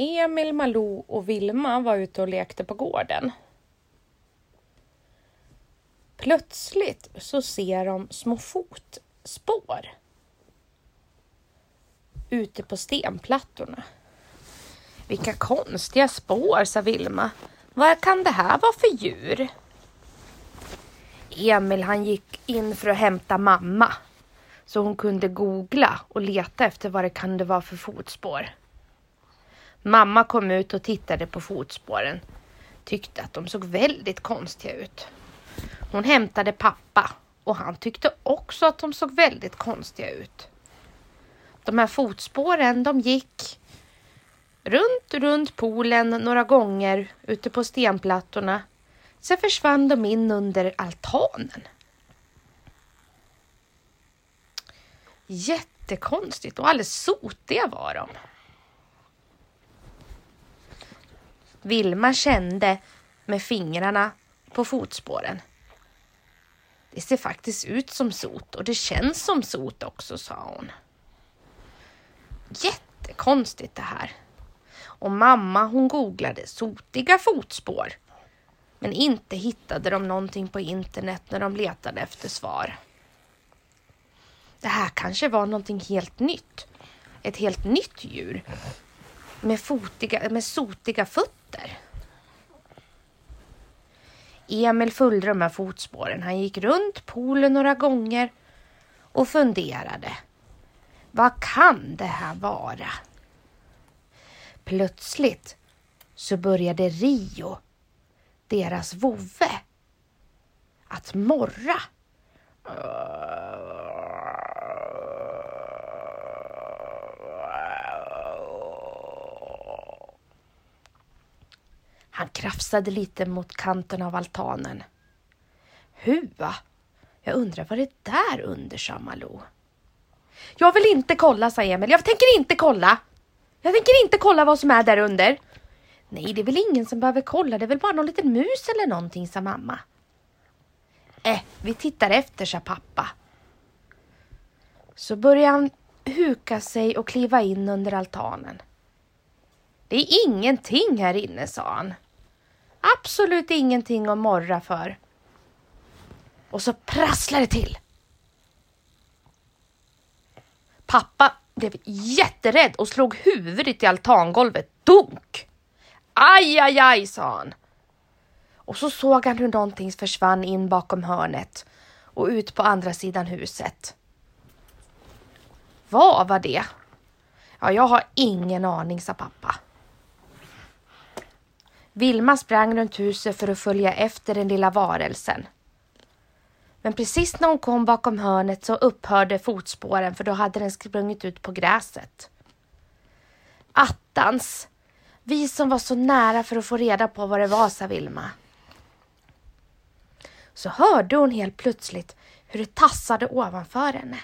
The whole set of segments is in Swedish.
Emil, Malou och Vilma var ute och lekte på gården. Plötsligt så ser de små fotspår ute på stenplattorna. Vilka konstiga spår, sa Vilma. Vad kan det här vara för djur? Emil han gick in för att hämta mamma så hon kunde googla och leta efter vad det kunde vara för fotspår. Mamma kom ut och tittade på fotspåren. Tyckte att de såg väldigt konstiga ut. Hon hämtade pappa och han tyckte också att de såg väldigt konstiga ut. De här fotspåren, de gick runt, runt poolen några gånger ute på stenplattorna. Sen försvann de in under altanen. Jättekonstigt och alldeles sotiga var de. Vilma kände med fingrarna på fotspåren. Det ser faktiskt ut som sot och det känns som sot också, sa hon. Jättekonstigt det här. Och mamma hon googlade sotiga fotspår. Men inte hittade de någonting på internet när de letade efter svar. Det här kanske var någonting helt nytt. Ett helt nytt djur. Med, fotiga, med sotiga fötter. Emil följde de här fotspåren. Han gick runt poolen några gånger och funderade. Vad kan det här vara? Plötsligt så började Rio, deras vovve, att morra. Han krafsade lite mot kanten av altanen. Hua! Jag undrar vad det där under, sa Malou. Jag vill inte kolla, sa Emil. Jag tänker inte kolla. Jag tänker inte kolla vad som är där under. Nej, det är väl ingen som behöver kolla. Det är väl bara någon liten mus eller någonting, sa mamma. Äh, vi tittar efter, sa pappa. Så började han huka sig och kliva in under altanen. Det är ingenting här inne, sa han. Absolut ingenting att morra för. Och så prasslar det till. Pappa blev jätterädd och slog huvudet i altangolvet. Dunk! Aj, aj, aj, sa han. Och så såg han hur någonting försvann in bakom hörnet och ut på andra sidan huset. Vad var det? Ja, jag har ingen aning, sa pappa. Vilma sprang runt huset för att följa efter den lilla varelsen. Men precis när hon kom bakom hörnet så upphörde fotspåren för då hade den sprungit ut på gräset. Attans! Vi som var så nära för att få reda på vad det var, sa Vilma. Så hörde hon helt plötsligt hur det tassade ovanför henne.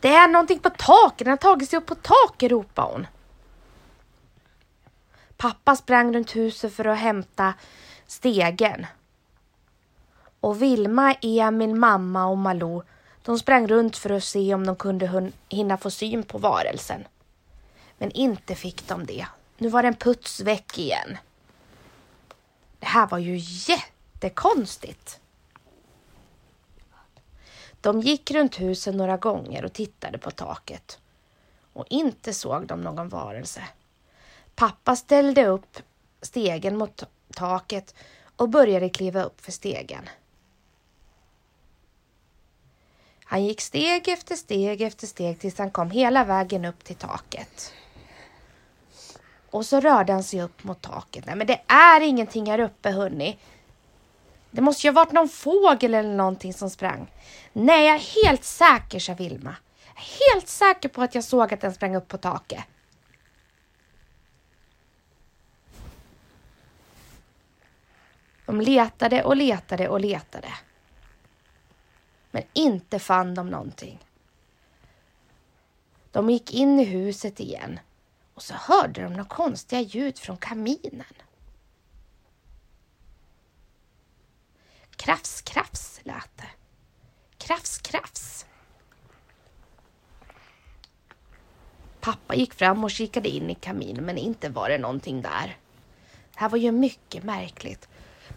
Det är någonting på taket, den har tagit sig upp på taket, ropade hon. Pappa sprang runt huset för att hämta stegen. Och Vilma, Emil, mamma och Malou de sprang runt för att se om de kunde hinna få syn på varelsen. Men inte fick de det. Nu var den puts väck igen. Det här var ju jättekonstigt. De gick runt huset några gånger och tittade på taket. Och inte såg de någon varelse. Pappa ställde upp stegen mot taket och började kliva upp för stegen. Han gick steg efter steg efter steg tills han kom hela vägen upp till taket. Och så rörde han sig upp mot taket. Nej, men det är ingenting här uppe, hörni. Det måste ju ha varit någon fågel eller någonting som sprang. Nej, jag är helt säker, sa Vilma. Jag är helt säker på att jag såg att den sprang upp på taket. De letade och letade och letade. Men inte fann de någonting. De gick in i huset igen och så hörde de några konstiga ljud från kaminen. Krafs, krafs lät det. Krafs, krafs. Pappa gick fram och kikade in i kaminen men inte var det någonting där. Det här var ju mycket märkligt.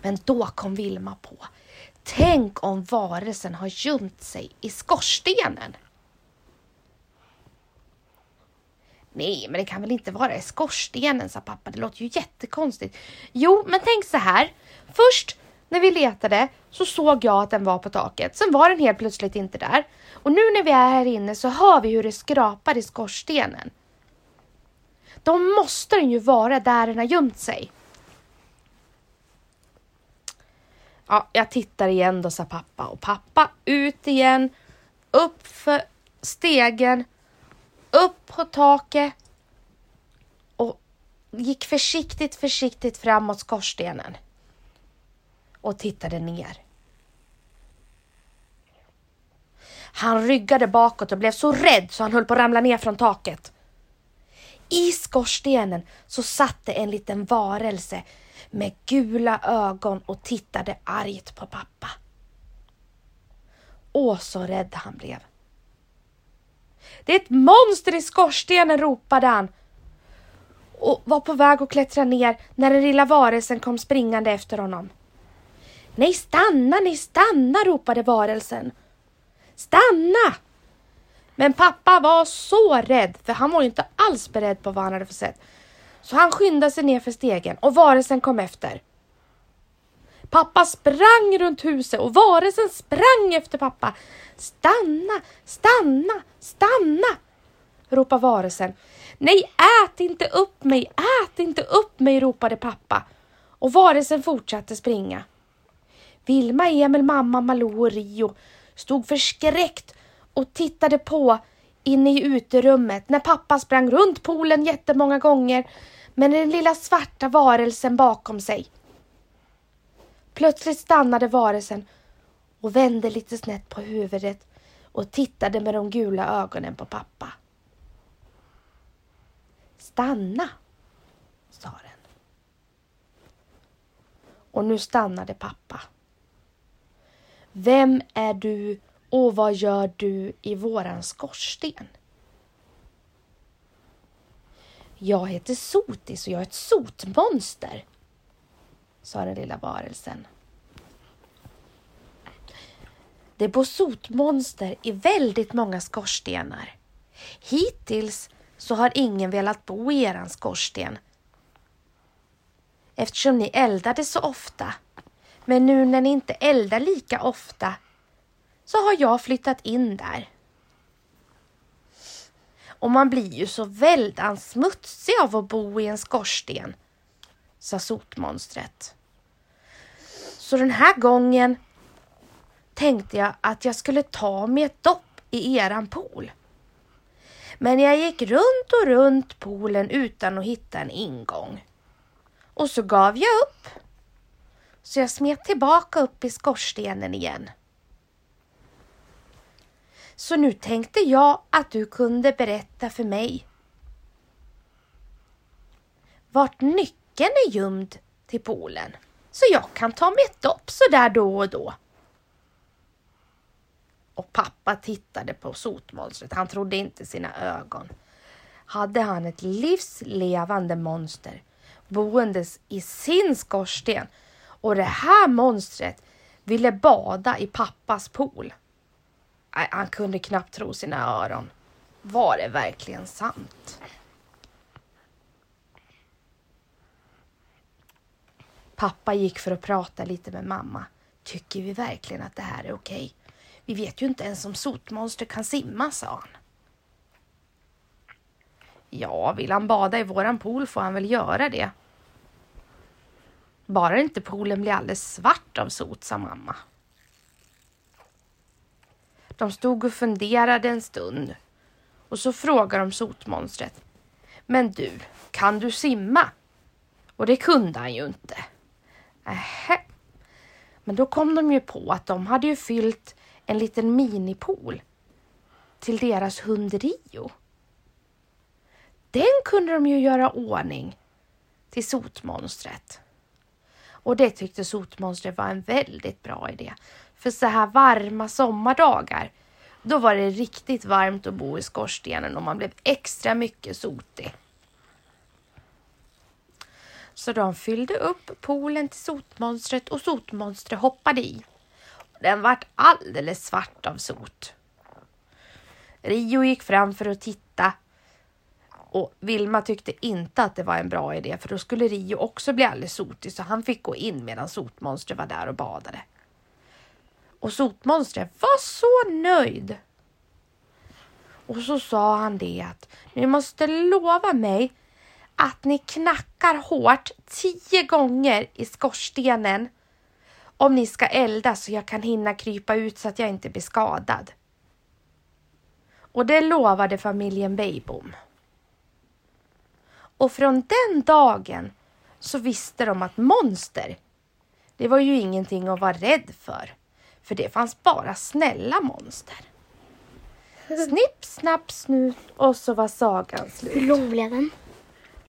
Men då kom Vilma på. Tänk om varelsen har gömt sig i skorstenen. Nej, men det kan väl inte vara i skorstenen, sa pappa. Det låter ju jättekonstigt. Jo, men tänk så här. Först när vi letade så såg jag att den var på taket. Sen var den helt plötsligt inte där. Och nu när vi är här inne så hör vi hur det skrapar i skorstenen. Då måste den ju vara där den har gömt sig. Ja, jag tittar igen då, sa pappa. Och pappa ut igen, upp för stegen, upp på taket och gick försiktigt, försiktigt framåt skorstenen och tittade ner. Han ryggade bakåt och blev så rädd så han höll på att ramla ner från taket. I skorstenen så satt det en liten varelse med gula ögon och tittade argt på pappa. Åh, så rädd han blev. Det är ett monster i skorstenen, ropade han och var på väg att klättra ner när den lilla varelsen kom springande efter honom. Nej, stanna, nej, stanna, ropade varelsen. Stanna! Men pappa var så rädd, för han var ju inte alls beredd på vad han hade fått sett. Så han skyndade sig ner för stegen och varelsen kom efter. Pappa sprang runt huset och varelsen sprang efter pappa. Stanna, stanna, stanna! ropade varelsen. Nej, ät inte upp mig, ät inte upp mig, ropade pappa. Och varelsen fortsatte springa. Vilma, Emil, mamma, Malou och Rio stod förskräckt och tittade på inne i uterummet när pappa sprang runt poolen jättemånga gånger med den lilla svarta varelsen bakom sig. Plötsligt stannade varelsen och vände lite snett på huvudet och tittade med de gula ögonen på pappa. Stanna, sa den. Och nu stannade pappa. Vem är du och vad gör du i våran skorsten? Jag heter Sotis och jag är ett sotmonster, sa den lilla varelsen. Det bor sotmonster i väldigt många skorstenar. Hittills så har ingen velat bo i eran skorsten eftersom ni eldade så ofta men nu när ni inte eldar lika ofta så har jag flyttat in där. Och man blir ju så väldans smutsig av att bo i en skorsten, sa sotmonstret. Så den här gången tänkte jag att jag skulle ta mig ett dopp i eran pool. Men jag gick runt och runt poolen utan att hitta en ingång. Och så gav jag upp så jag smet tillbaka upp i skorstenen igen. Så nu tänkte jag att du kunde berätta för mig vart nyckeln är gömd till poolen så jag kan ta mig ett dopp så där då och då. Och pappa tittade på sotmonstret. Han trodde inte sina ögon. Hade han ett livslevande monster boendes i sin skorsten och det här monstret ville bada i pappas pool. Han kunde knappt tro sina öron. Var det verkligen sant? Pappa gick för att prata lite med mamma. Tycker vi verkligen att det här är okej? Vi vet ju inte ens om sotmonster kan simma, sa han. Ja, vill han bada i våran pool får han väl göra det, bara inte poolen blir alldeles svart av sot, sa mamma. De stod och funderade en stund och så frågade de sotmonstret. Men du, kan du simma? Och det kunde han ju inte. Ähä. Men då kom de ju på att de hade ju fyllt en liten minipool till deras hund Rio. Den kunde de ju göra ordning till sotmonstret. Och det tyckte sotmonstret var en väldigt bra idé. För så här varma sommardagar, Då var det riktigt varmt att bo i skorstenen och man blev extra mycket sotig. Så de fyllde upp poolen till sotmonstret och sotmonstret hoppade i. Den vart alldeles svart av sot. Rio gick fram för att titta och Vilma tyckte inte att det var en bra idé för då skulle Rio också bli alldeles sotig så han fick gå in medan sotmonstret var där och badade. Och sotmonstret var så nöjd. Och så sa han det att ni måste lova mig att ni knackar hårt tio gånger i skorstenen om ni ska elda så jag kan hinna krypa ut så att jag inte blir skadad. Och det lovade familjen Beijbom. Och från den dagen så visste de att monster, det var ju ingenting att vara rädd för. För det fanns bara snälla monster. Snipp, snapp, snut och så var sagan slut. Hur lång blev den?